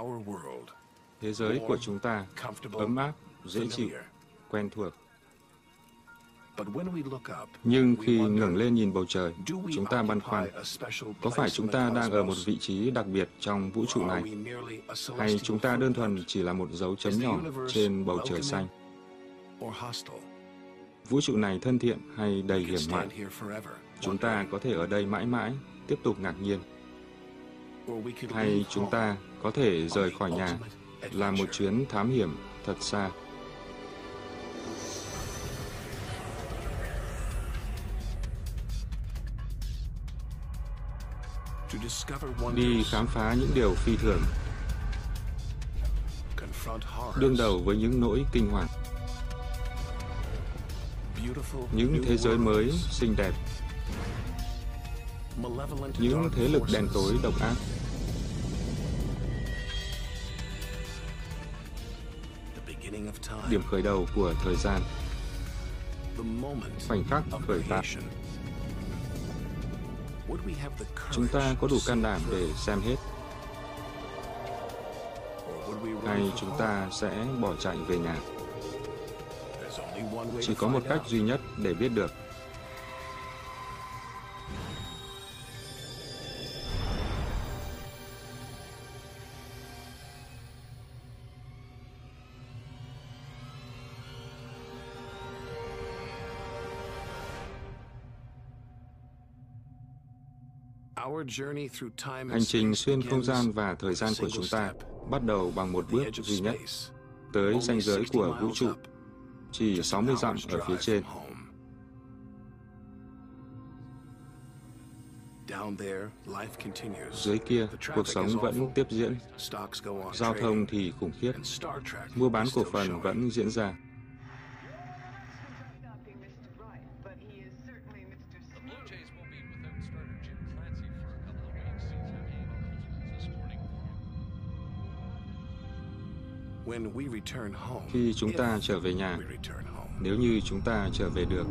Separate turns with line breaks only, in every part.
Our world,
Thế giới của chúng ta ấm áp, dễ chịu, quen thuộc.
But when we look up,
Nhưng khi ngẩng lên nhìn bầu trời, chúng ta băn khoăn, có phải chúng ta đang ở một vị trí đặc biệt trong vũ trụ này, hay chúng ta đơn thuần chỉ là một dấu chấm nhỏ trên bầu trời xanh? Vũ trụ này thân thiện hay đầy hiểm họa? Chúng ta có thể ở đây mãi mãi, tiếp tục ngạc nhiên, hay chúng ta có thể rời khỏi nhà,
là
làm một chuyến thám hiểm thật xa. Đi khám phá những điều phi thường, đương đầu với những nỗi kinh hoàng, những thế giới mới xinh đẹp, những thế lực đen tối độc ác, điểm khởi đầu của thời gian, khoảnh khắc khởi
tạo
Chúng ta có đủ can đảm để xem hết, hay chúng ta sẽ bỏ chạy về nhà? Chỉ có một cách duy nhất để biết được. Hành trình xuyên không gian và thời gian của chúng ta bắt đầu bằng một bước duy nhất tới ranh giới
60
của vũ trụ, chỉ
just an
60 dặm ở phía trên.
from home. Down there, life continues.
Dưới kia, cuộc sống vẫn tiếp diễn, giao thông thì khủng khiếp, mua bán cổ phần vẫn diễn ra. Khi chúng ta trở về nhà, nếu như chúng ta trở về được,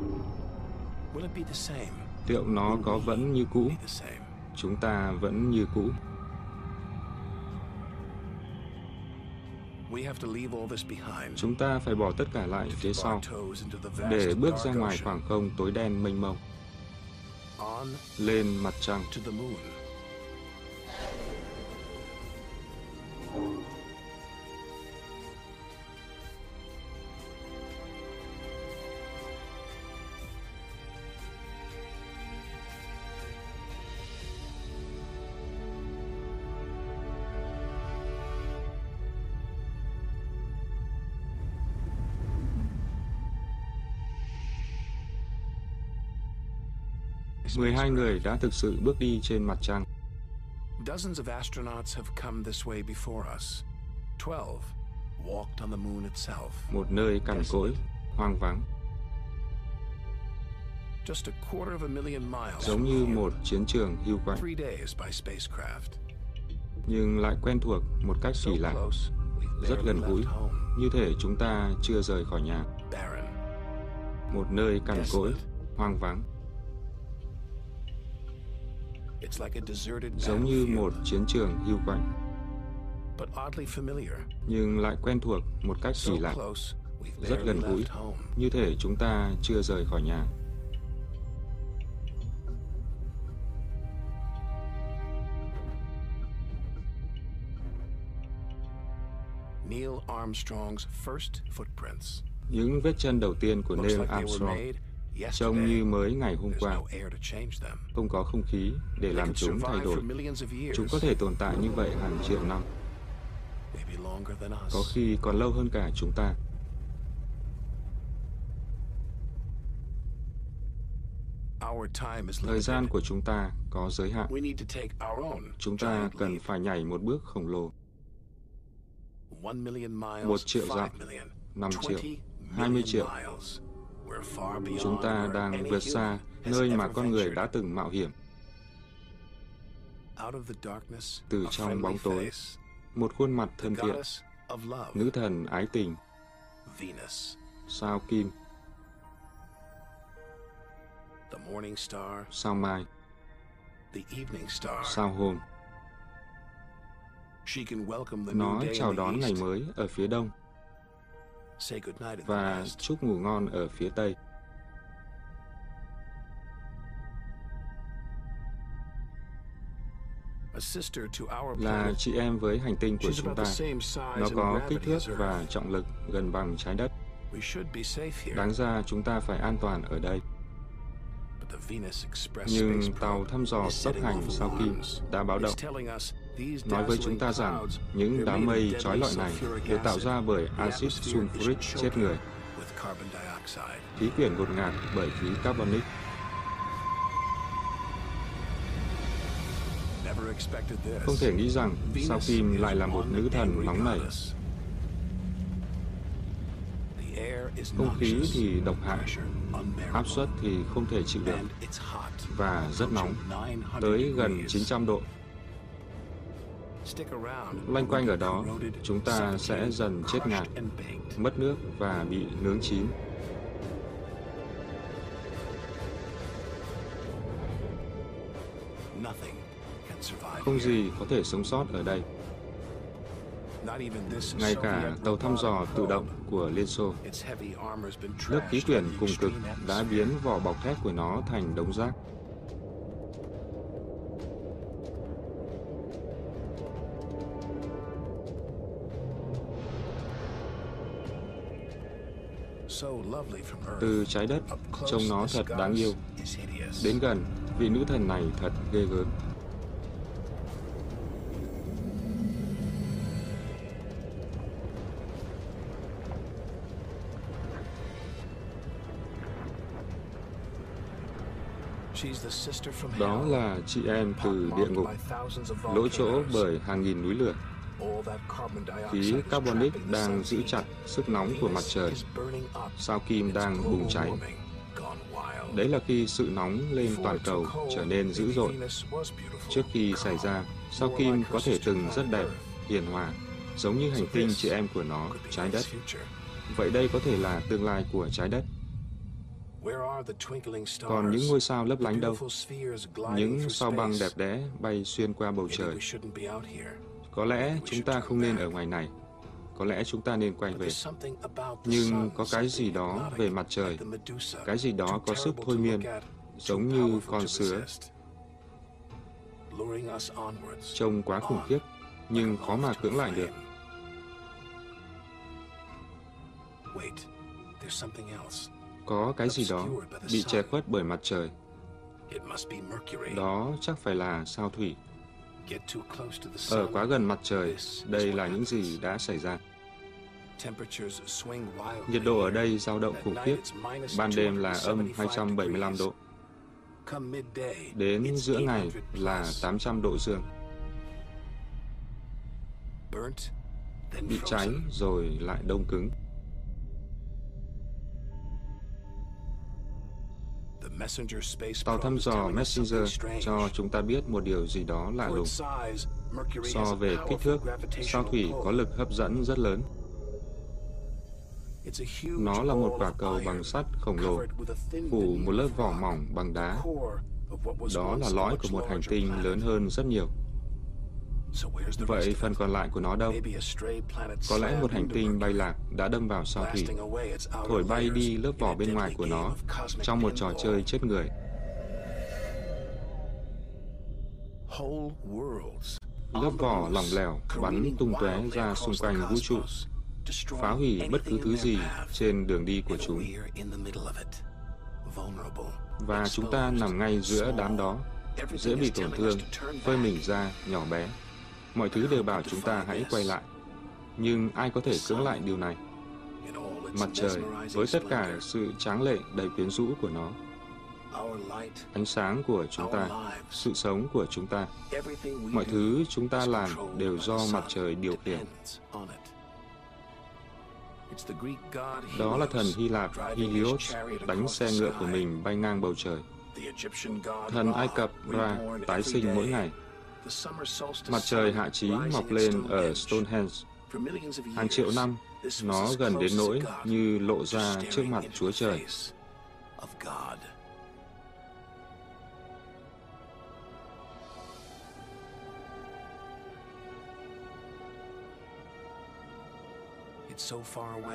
liệu nó có vẫn như cũ? Chúng ta vẫn như cũ. Chúng ta phải bỏ tất cả lại phía sau để bước ra ngoài khoảng không tối đen mênh mông, lên mặt trăng.
To the moon.
Mười hai người đã thực sự bước đi trên mặt trăng.
Dozens of astronauts have come this way before us. Twelve walked on the moon itself.
Một nơi cằn cỗi, hoang vắng,
Just a quarter of a million miles
giống như một chiến trường hưu quạnh,
Three days by spacecraft.
nhưng lại quen thuộc một cách kỳ lạ, rất gần gũi, như thể chúng ta chưa rời khỏi nhà. Một nơi cằn cỗi, hoang vắng, giống như một chiến trường hưu quạnh, nhưng lại quen thuộc một cách kỳ lạ, rất gần gũi, như thể chúng ta chưa rời khỏi nhà.
Neil Armstrong's first footprints.
Những vết chân đầu tiên của Neil Armstrong trông như mới ngày hôm qua, không có không khí để làm chúng thay đổi. Chúng có thể tồn tại như vậy hàng triệu năm, có khi còn lâu hơn cả chúng ta. Thời gian của chúng ta có giới hạn.
We need to take our own
Chúng ta cần phải nhảy một bước khổng lồ,
One million miles,
Một triệu dặm, 5 triệu,
20
20
million
triệu. Chúng ta đang vượt xa nơi mà con người đã từng mạo hiểm. Từ trong bóng tối, một khuôn mặt thân thiện, nữ thần ái tình, sao kim, sao mai, sao hôm. Nó chào đón ngày mới ở phía đông và chúc ngủ ngon ở phía tây.
A sister to our
Là chị em với hành tinh của chúng ta. Nó có kích thước và trọng lực gần bằng trái đất. Đáng ra chúng ta phải an toàn ở đây. Nhưng tàu thăm dò tốc hành sao kim đã báo động. Nói với chúng ta rằng những đám mây trói lọi này được tạo ra bởi axit sulfuric chết người, khí quyển ngột ngạt bởi khí carbonic. Không thể nghĩ rằng sao kim lại là một nữ thần nóng nảy. Không khí thì độc hại, áp suất thì không thể chịu được. Và rất nóng,
approaching 900
tới gần
degrees.
900 độ. Loanh quanh ở đó, chúng ta sẽ dần chết ngạt, mất nước và bị nướng chín. Không gì có thể sống sót ở đây, ngay cả tàu thăm dò tự động của Liên Xô. Lớp khí quyển cùng cực đã biến vỏ bọc thép của nó thành đống rác. Từ trái đất, trông nó thật đáng yêu. Đến gần, vị nữ thần này thật ghê gớm. Đó là chị em từ địa ngục, lỗ chỗ bởi hàng nghìn núi lửa. Khí carbonic đang giữ chặt sức nóng của mặt trời. Sao kim đang bùng cháy. Đấy là khi sự nóng lên toàn cầu trở nên dữ dội. Trước khi xảy ra, sao kim có thể từng rất đẹp, hiền hòa, giống như hành tinh chị em của nó, trái đất. Vậy đây có thể là tương lai của trái đất. Còn những ngôi sao lấp
The
lánh đâu? Những sao băng đẹp đẽ bay xuyên qua bầu trời. Có lẽ chúng ta không nên ở ngoài này. Có lẽ chúng ta nên quay về. Nhưng có cái gì đó về mặt trời, cái gì đó có sức thôi miên, giống như con sứa.
resist. Luring us onwards,
Trông quá khủng khiếp, nhưng khó mà cưỡng lại được.
Wait, there's something else.
Có cái gì đó bị che khuất bởi mặt trời. Đó chắc phải là sao thủy. Ở quá gần mặt trời, đây là những gì đã xảy ra.
Temperatures swing wildly.
Nhiệt độ ở đây dao động khủng khiếp. Ban đêm là âm
275
275
degrees.
độ. Đến giữa ngày
800
là
plus.
800 độ dương. Bị cháy rồi lại đông cứng. Tàu thăm dò Messenger cho chúng ta biết một điều gì đó lạ lùng. So về kích thước, sao thủy có lực hấp dẫn rất lớn. Nó là một quả cầu bằng sắt khổng lồ, phủ một lớp vỏ mỏng bằng đá. Đó là lõi của một hành tinh lớn hơn rất nhiều. Vậy phần còn lại của nó đâu? Có lẽ một hành tinh bay lạc đã đâm vào sao thủy, thổi bay đi lớp vỏ bên ngoài của nó trong một trò chơi chết người.
Whole worlds
Lớp vỏ lỏng lẻo bắn tung tóe ra xung quanh vũ trụ, phá hủy bất cứ thứ gì trên đường đi của chúng. Và chúng ta nằm ngay giữa đám đó, dễ bị tổn thương, phơi mình ra, nhỏ bé. Mọi thứ đều bảo chúng ta hãy quay lại. Nhưng ai có thể cưỡng lại điều này? Mặt trời, với tất cả sự tráng lệ đầy quyến rũ của nó, ánh sáng của chúng ta, sự sống của chúng ta, mọi thứ chúng ta làm đều do mặt trời điều khiển. Đó là thần Hy Lạp Helios đánh xe ngựa của mình bay ngang bầu trời. Thần Ai Cập Ra tái sinh mỗi ngày. Mặt trời hạ trí mọc lên ở Stonehenge. Hàng triệu năm, nó gần đến nỗi như lộ ra trước mặt Chúa Trời.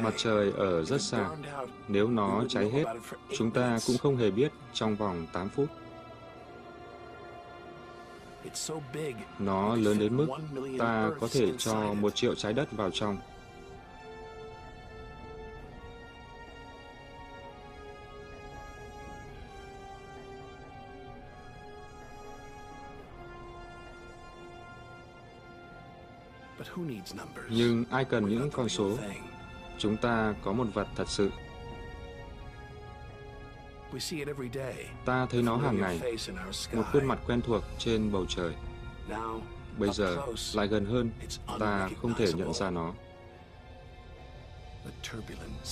Mặt trời ở rất xa. Nếu nó cháy hết, chúng ta cũng không hề biết trong vòng 8 phút. Nó lớn đến mức ta có thể cho một triệu trái đất vào trong. Nhưng ai cần những con số? Chúng ta có một vật thật sự. Ta thấy nó hàng ngày, một khuôn mặt quen thuộc trên bầu trời. Bây giờ, lại gần hơn, ta không thể nhận ra nó.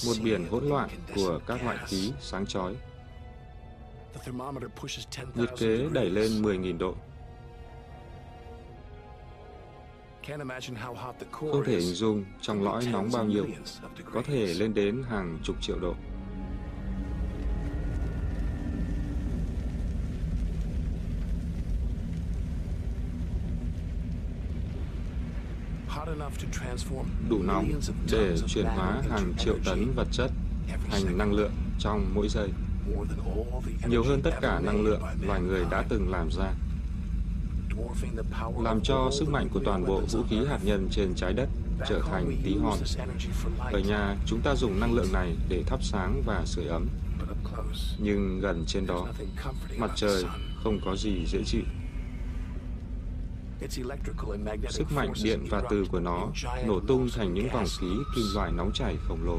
Một biển hỗn loạn của các loại khí sáng chói. Nhiệt kế đẩy lên 10.000 độ. Không thể hình dung trong lõi nóng bao nhiêu, có thể lên đến hàng chục triệu độ. Đủ nóng để chuyển hóa hàng triệu tấn vật chất thành năng lượng trong mỗi giây, nhiều hơn tất cả năng lượng loài người đã từng làm ra, làm cho sức mạnh của toàn bộ vũ khí hạt nhân trên trái đất trở thành tí hon. Ở nhà, chúng ta dùng năng lượng này để thắp sáng và sưởi ấm. Nhưng gần trên đó, mặt trời không có gì dễ chịu. Sức mạnh điện và từ của nó nổ tung thành những vòng khí kim loại nóng chảy khổng lồ.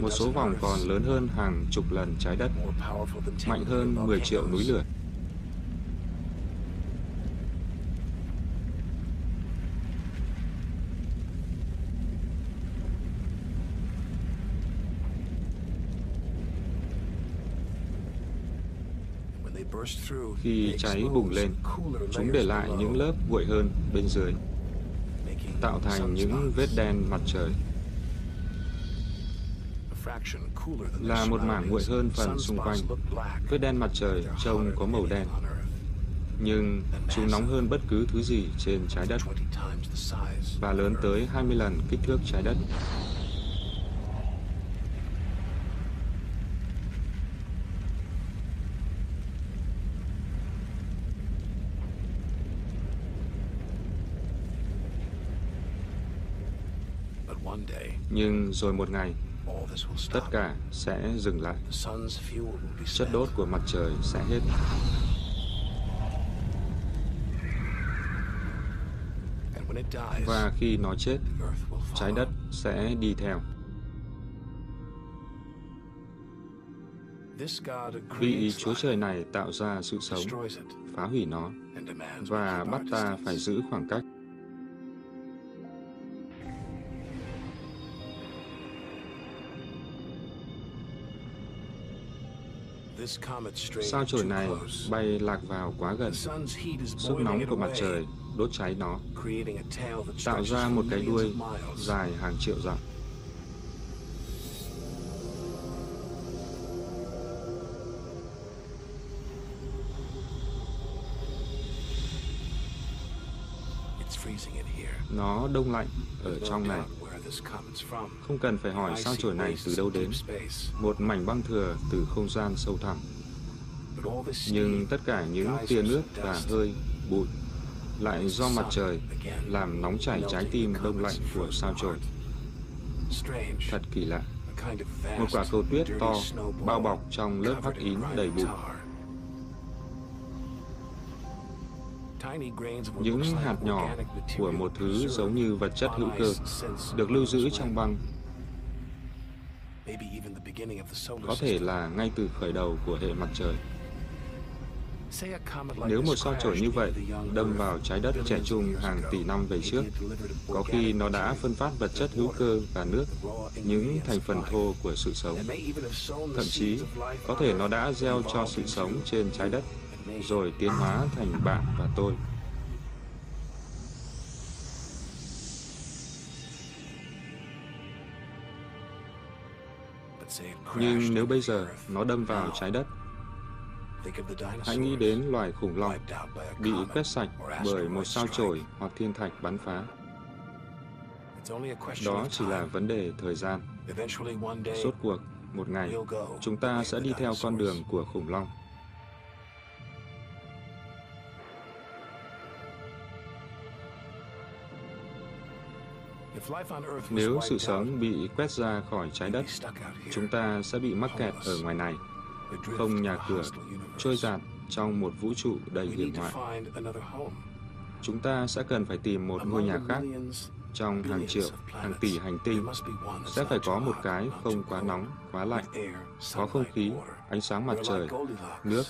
Một số vòng còn lớn hơn hàng chục lần trái đất, mạnh hơn 10 triệu núi lửa. Khi cháy bùng lên, chúng để lại những lớp nguội hơn bên dưới, tạo thành những vết đen mặt trời. Là một mảng nguội hơn phần xung quanh, vết đen mặt trời trông có màu đen, nhưng chúng nóng hơn bất cứ thứ gì trên trái đất và lớn tới 20 lần kích thước trái đất. Nhưng rồi một ngày, tất cả sẽ dừng lại. Chất đốt của mặt trời sẽ hết. Và khi nó chết, trái đất sẽ đi theo. Vị Chúa Trời này tạo ra sự sống, phá hủy nó, và bắt ta phải giữ khoảng cách. Sao chổi này bay lạc vào quá gần. Sức nóng của mặt trời đốt cháy nó, tạo ra một cái đuôi dài hàng triệu dặm. Nó đông lạnh ở trong này. Không cần phải hỏi sao chổi này từ đâu đến, một mảnh băng thừa từ không gian sâu thẳm. Nhưng tất cả những tia nước và hơi, bụi lại do mặt trời làm nóng chảy trái tim đông lạnh của sao chổi. Thật kỳ lạ. Một quả cầu tuyết to bao bọc trong lớp hắc ín đầy bụi. Những hạt nhỏ của một thứ giống như vật chất hữu cơ được lưu giữ trong băng. Có thể là ngay từ khởi đầu của hệ mặt trời. Nếu một sao chổi như vậy đâm vào trái đất trẻ trung hàng tỷ năm về trước, có khi nó đã phân phát vật chất hữu cơ và nước, những thành phần thô của sự sống. Thậm chí, có thể nó đã gieo cho sự sống trên trái đất rồi tiến hóa thành bạn và tôi. Nhưng nếu bây giờ nó đâm vào trái đất, hãy nghĩ đến loài khủng long bị quét sạch bởi một sao chổi hoặc thiên thạch bắn phá. Đó chỉ là vấn đề thời gian.
Eventually
Rốt cuộc, một ngày, chúng ta sẽ đi theo con đường của khủng long. Nếu sự sống bị quét ra khỏi trái đất, chúng ta sẽ bị mắc kẹt ở ngoài này, không nhà cửa, trôi giạt trong một vũ trụ đầy hiểm họa. Chúng ta sẽ cần phải tìm một ngôi nhà khác trong hàng triệu, hàng tỷ hành tinh. Sẽ phải có một cái không quá nóng, quá lạnh, có không khí, ánh sáng mặt trời, nước,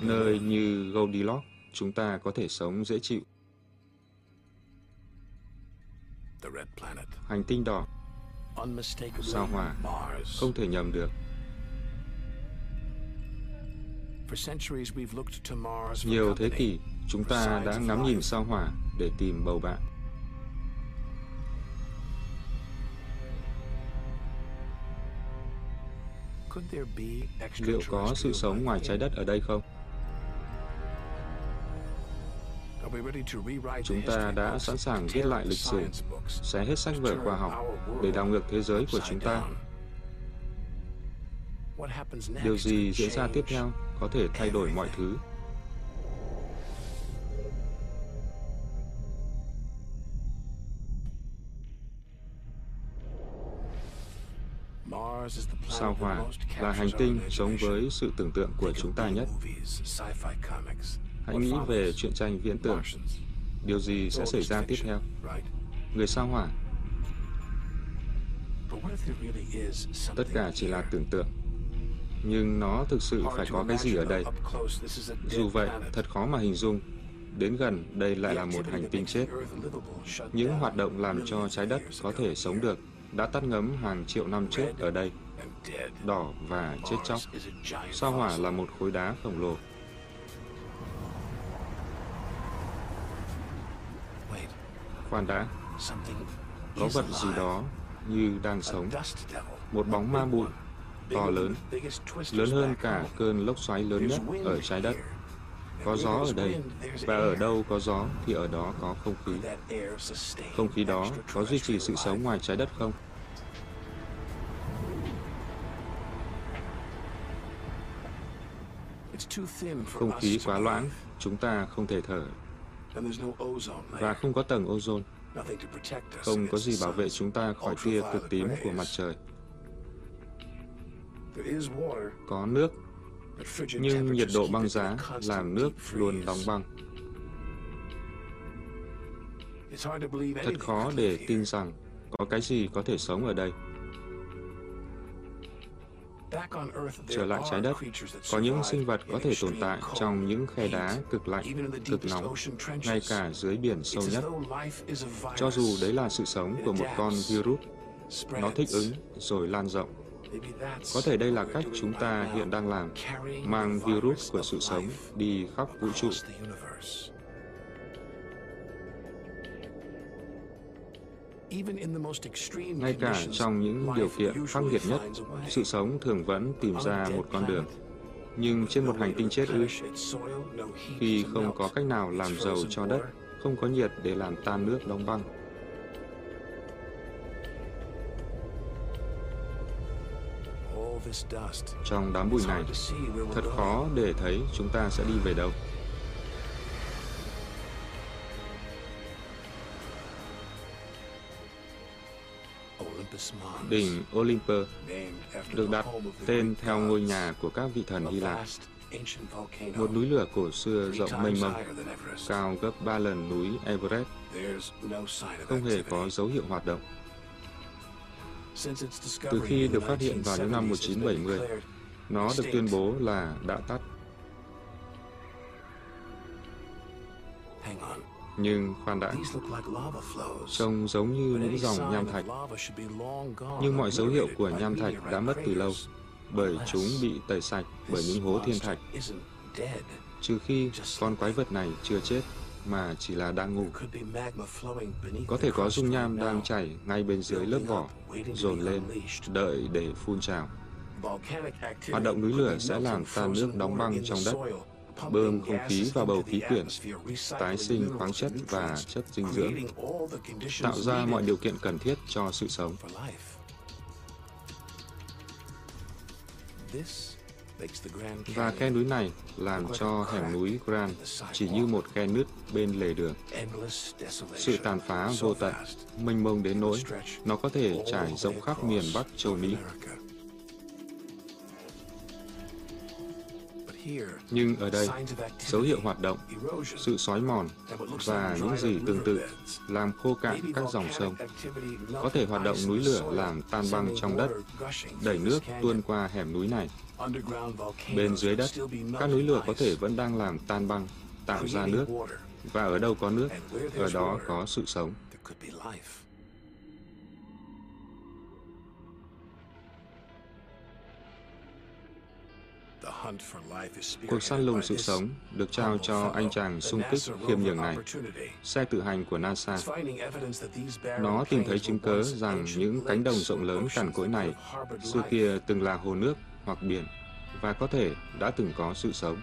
nơi như Goldilocks, chúng ta có thể sống dễ chịu. Hành tinh đỏ Sao Hỏa. Không thể nhầm được.
For centuries we've looked to Mars for
Nhiều thế kỷ, chúng ta đã ngắm nhìn sao hỏa để tìm bầu bạn. Liệu có sự sống ngoài trái đất ở đây không? Chúng ta đã sẵn sàng viết lại lịch sử, xé hết sách vở khoa học để đảo ngược thế giới của chúng ta. Điều gì diễn ra tiếp theo có thể thay đổi mọi thứ. Sao hỏa là hành tinh giống với sự tưởng tượng của chúng ta nhất. Hãy nghĩ về
chuyện
truyện tranh viễn tưởng. Điều gì sẽ xảy ra tiếp theo? Người sao hỏa, tất cả chỉ là tưởng tượng. Nhưng nó thực sự phải có cái gì ở đây. Dù vậy, thật khó mà hình dung. Đến gần, đây lại là một hành tinh chết. Những hoạt động làm cho trái đất có thể sống được đã tắt ngấm hàng triệu năm trước ở đây, đỏ và chết chóc. Sao hỏa là một khối đá khổng lồ. Khoan đã, có vật gì đó như đang sống, một bóng ma bụi, to lớn, lớn hơn cả cơn lốc xoáy lớn nhất ở trái đất. Có gió ở đây, và ở đâu có gió thì ở đó có không khí. Không khí đó có duy trì sự sống ngoài trái đất không? Không khí quá loãng, chúng ta không thể thở và không có tầng ozone, không có gì bảo vệ chúng ta khỏi tia cực tím của mặt trời.
There is water,
Có nước, nhưng nhiệt độ băng giá làm nước luôn đóng băng.
It's hard to believe
Thật khó để tin rằng có cái gì có thể sống ở đây. Trở lại trái đất, có những sinh vật có thể tồn tại trong những khe đá cực lạnh, cực nóng, ngay cả dưới biển sâu nhất. Cho dù đấy là sự sống của một con virus, nó thích ứng rồi lan rộng. Có thể đây là cách chúng ta hiện đang làm, mang virus của sự sống đi khắp vũ trụ. Ngay cả trong những điều
life
kiện khắc nghiệt nhất,
finds a way.
sự sống thường vẫn tìm ra một con đường. Nhưng trên một hành tinh chết ư, khi không có cách nào làm giàu cho đất, không có nhiệt để làm tan nước đóng băng.
All this dust.
Trong đám bụi này, thật khó để thấy chúng ta sẽ đi về đâu. Đỉnh Olympus được đặt tên theo ngôi nhà của các vị thần Hy Lạp, một núi lửa cổ xưa rộng mênh mông, cao gấp 3 lần núi Everest, không hề có dấu hiệu hoạt động. Từ khi được phát hiện vào những năm
1970s, it's been
1970,
declared
nó được tuyên bố là đã tắt. Nhưng khoan đã, trông giống như những dòng nham thạch, nhưng mọi dấu hiệu của nham thạch đã mất từ lâu, bởi chúng bị tẩy sạch bởi những hố thiên thạch, trừ khi con quái vật này chưa chết, mà chỉ là đang ngủ. Có thể có dung nham đang chảy ngay bên dưới lớp vỏ, dồn lên, đợi để phun trào. Hoạt động núi lửa sẽ làm tan nước đóng băng trong đất, bơm không khí vào bầu khí quyển, tái sinh khoáng chất và chất dinh dưỡng, tạo ra mọi điều kiện cần thiết cho sự sống. Và khe núi này làm cho hẻm núi Grand chỉ như một khe nứt bên lề đường. Sự tàn phá vô tận, mênh mông đến nỗi nó có thể trải rộng khắp miền Bắc châu Mỹ. Nhưng ở đây, dấu hiệu hoạt động, sự xói mòn và những gì tương tự làm khô cạn các dòng sông, có thể hoạt động núi lửa làm tan băng trong đất, đẩy nước tuôn qua hẻm núi này. Bên dưới đất, các núi lửa có thể vẫn đang làm tan băng, tạo ra nước, và ở đâu có nước, ở đó có sự sống. Cuộc săn lùng sự sống được trao cho anh chàng sung kích khiêm nhường này, xe tự hành của NASA. Nó tìm thấy chứng cớ rằng những cánh đồng rộng lớn cằn cỗi này xưa kia từng là hồ nước hoặc biển và có thể đã từng có sự sống.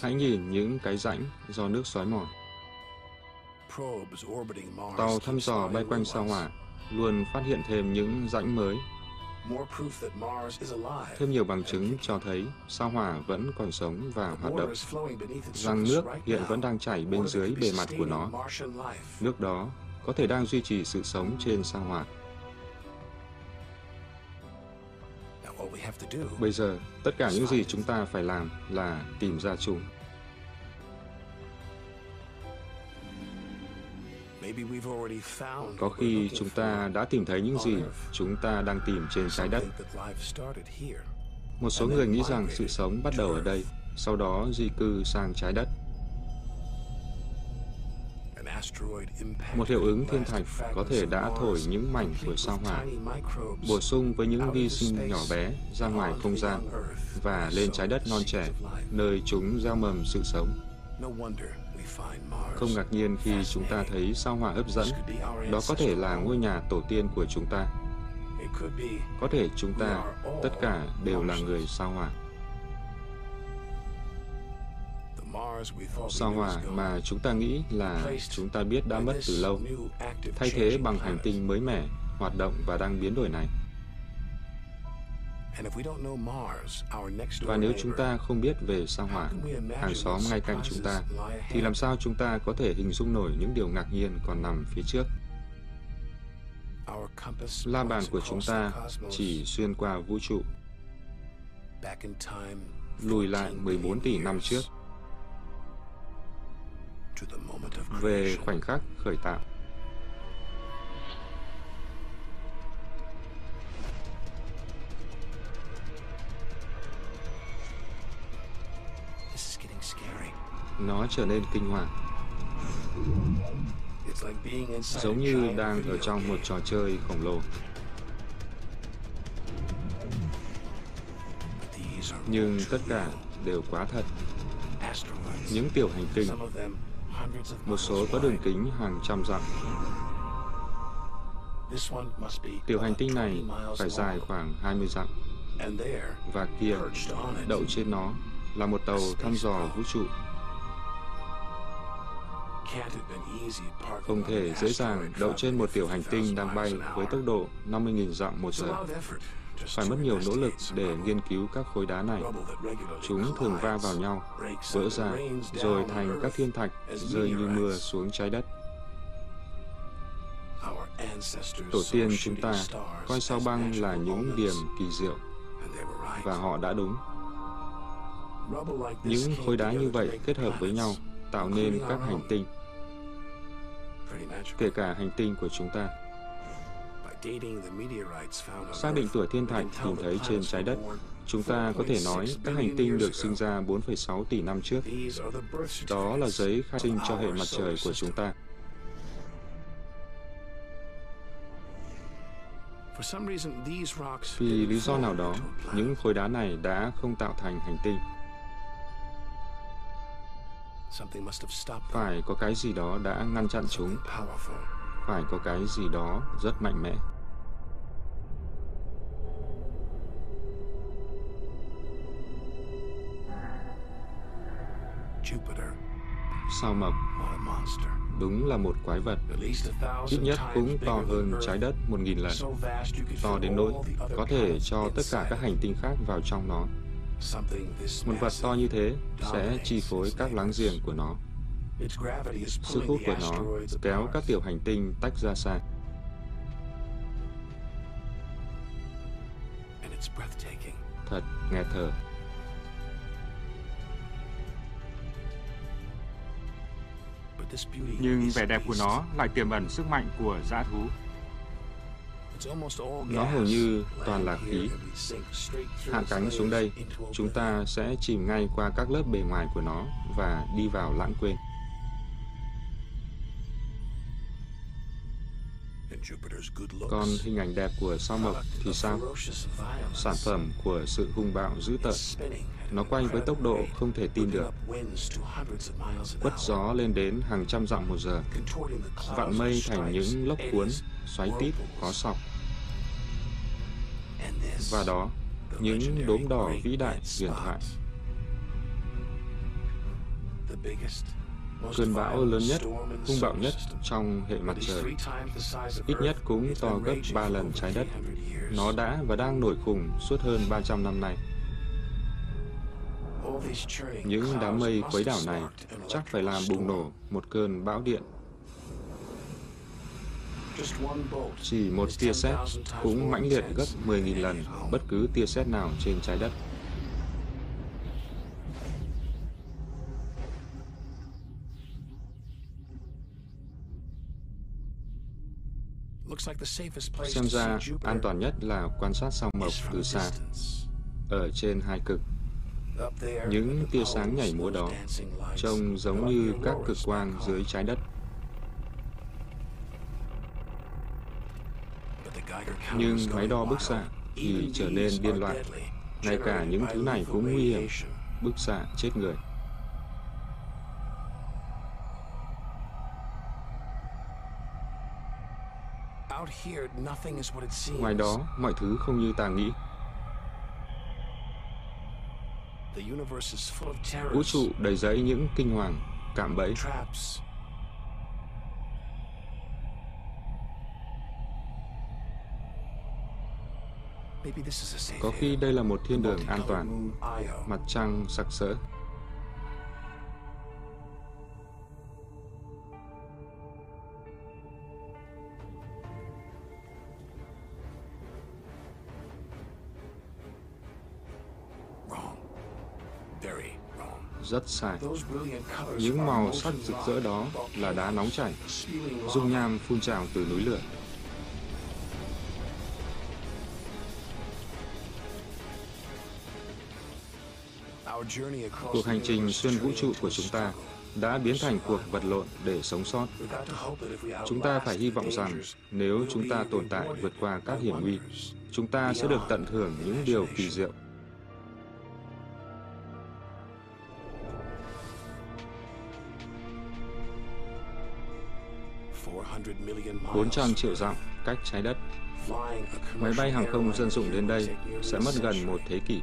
Hãy nhìn những cái rãnh do nước xói mòn. Tàu thăm dò bay quanh sao hỏa luôn phát hiện thêm những rãnh mới. Thêm nhiều bằng chứng cho thấy sao hỏa vẫn còn sống và hoạt động, rằng nước hiện vẫn đang chảy bên dưới bề mặt của nó. Nước đó có thể đang duy trì sự sống trên sao hỏa. Bây giờ, tất cả những gì chúng ta phải làm là tìm ra chúng. Có khi chúng ta đã tìm thấy những gì chúng ta đang tìm trên trái đất. Một số người nghĩ rằng sự sống bắt đầu ở đây, sau đó di cư sang trái đất. Một hiệu ứng thiên thạch có thể đã thổi những mảnh của sao hỏa, bổ sung với những vi sinh nhỏ bé ra ngoài không gian và lên trái đất non trẻ, nơi chúng gieo mầm sự sống. Không ngạc nhiên khi chúng ta thấy sao hỏa hấp dẫn, đó có thể là ngôi nhà tổ tiên của chúng ta. Có thể chúng ta, tất cả đều là người sao hỏa. Sao hỏa mà chúng ta nghĩ là chúng ta biết đã mất từ lâu, thay thế bằng hành tinh mới mẻ, hoạt động và đang biến đổi này. Và nếu chúng ta không biết về sao hỏa, hàng xóm ngay cạnh chúng ta, thì làm sao chúng ta có thể hình dung nổi những điều ngạc nhiên còn nằm phía trước? La bàn của chúng ta chỉ xuyên qua vũ trụ, lùi lại 14 tỷ năm trước, về khoảnh khắc khởi tạo. Nó trở nên kinh hoàng. Giống như đang ở trong một trò chơi khổng lồ. Nhưng tất cả đều quá thật. Những tiểu hành tinh, một số có đường kính hàng trăm dặm. Tiểu hành tinh này phải dài khoảng 20 dặm. Và kia, đậu trên nó, là một tàu thăm dò vũ trụ. Không thể dễ dàng đậu trên một tiểu hành tinh đang bay với tốc độ 50.000 dặm một giờ. Phải mất nhiều nỗ lực để nghiên cứu các khối đá này. Chúng thường va vào nhau, vỡ ra, rồi thành các thiên thạch rơi như mưa xuống trái đất. Tổ tiên chúng ta coi sao băng là những điểm kỳ diệu, và họ đã đúng. Những khối đá như vậy kết hợp với nhau tạo nên các hành tinh, kể cả hành tinh của chúng ta. Xác định tuổi thiên thạch tìm thấy trên trái đất, chúng ta có thể nói các hành tinh được sinh ra 4,6 tỷ năm trước. Đó là giấy khai sinh cho hệ mặt trời của chúng ta.
For some reason, these rocks
Vì lý do nào đó, những khối đá này đã không tạo thành hành tinh. Phải có cái gì đó đã ngăn chặn chúng, phải có cái gì đó rất mạnh mẽ. Sao mộc đúng là một quái vật, ít nhất cũng to hơn trái đất một nghìn lần, to đến nỗi có thể cho tất cả các hành tinh khác vào trong nó. Một vật to như thế sẽ chi phối các láng giềng của nó. Sức hút của nó kéo các tiểu hành tinh tách ra xa.
And it's breathtaking.
Thật nghẹt thở.
Nhưng vẻ đẹp của nó lại tiềm ẩn sức mạnh của dã thú.
Nó hầu như toàn là khí. Hạ cánh xuống đây, chúng ta sẽ chìm ngay qua các lớp bề ngoài của nó và đi vào lãng quên. Còn hình ảnh đẹp của sao mộc thì sao? Sản phẩm của sự hung bạo dữ tợn. Nó quay với tốc độ không thể tin được, quất gió lên đến hàng trăm dặm một giờ, vặn mây thành những lốc cuốn, xoáy tít, có sọc. Và đó, những đốm đỏ vĩ đại huyền thoại. Cơn bão lớn nhất, hung bạo nhất trong hệ mặt trời, ít nhất cũng to gấp 3 lần trái đất. Nó đã và đang nổi khùng suốt hơn 300 năm nay. Những đám mây khuấy đảo này chắc phải làm bùng nổ một cơn bão điện. Chỉ một tia sét cũng mãnh liệt gấp 10.000 lần bất cứ tia sét nào trên trái đất. Xem ra, an toàn nhất là quan sát sao mộc từ xa, ở trên hai cực. Những tia sáng nhảy múa đó trông giống như các cực quang dưới trái đất. Nhưng máy đo bức xạ thì trở nên điên loạn. Ngay cả những thứ này cũng nguy hiểm, bức xạ chết người. Ngoài đó, mọi thứ không như ta nghĩ. Vũ trụ đầy rẫy những kinh hoàng, cạm bẫy. Có khi đây là một thiên đường an toàn, mặt trăng sặc sỡ. Rất sai. Những màu sắc rực rỡ đó là đá nóng chảy, dung nham phun trào từ núi lửa. Cuộc hành trình xuyên vũ trụ của chúng ta đã biến thành cuộc vật lộn để sống sót. Chúng ta phải hy vọng rằng nếu chúng ta tồn tại vượt qua các hiểm nguy, chúng ta sẽ được tận hưởng những điều kỳ diệu. Bốn trăm triệu dặm cách trái đất, máy bay hàng không dân dụng đến đây sẽ mất gần một thế kỷ.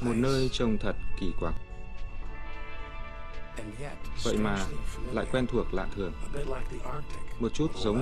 Một nơi trông thật kỳ quặc. Vậy mà lại quen thuộc lạ thường. Một chút giống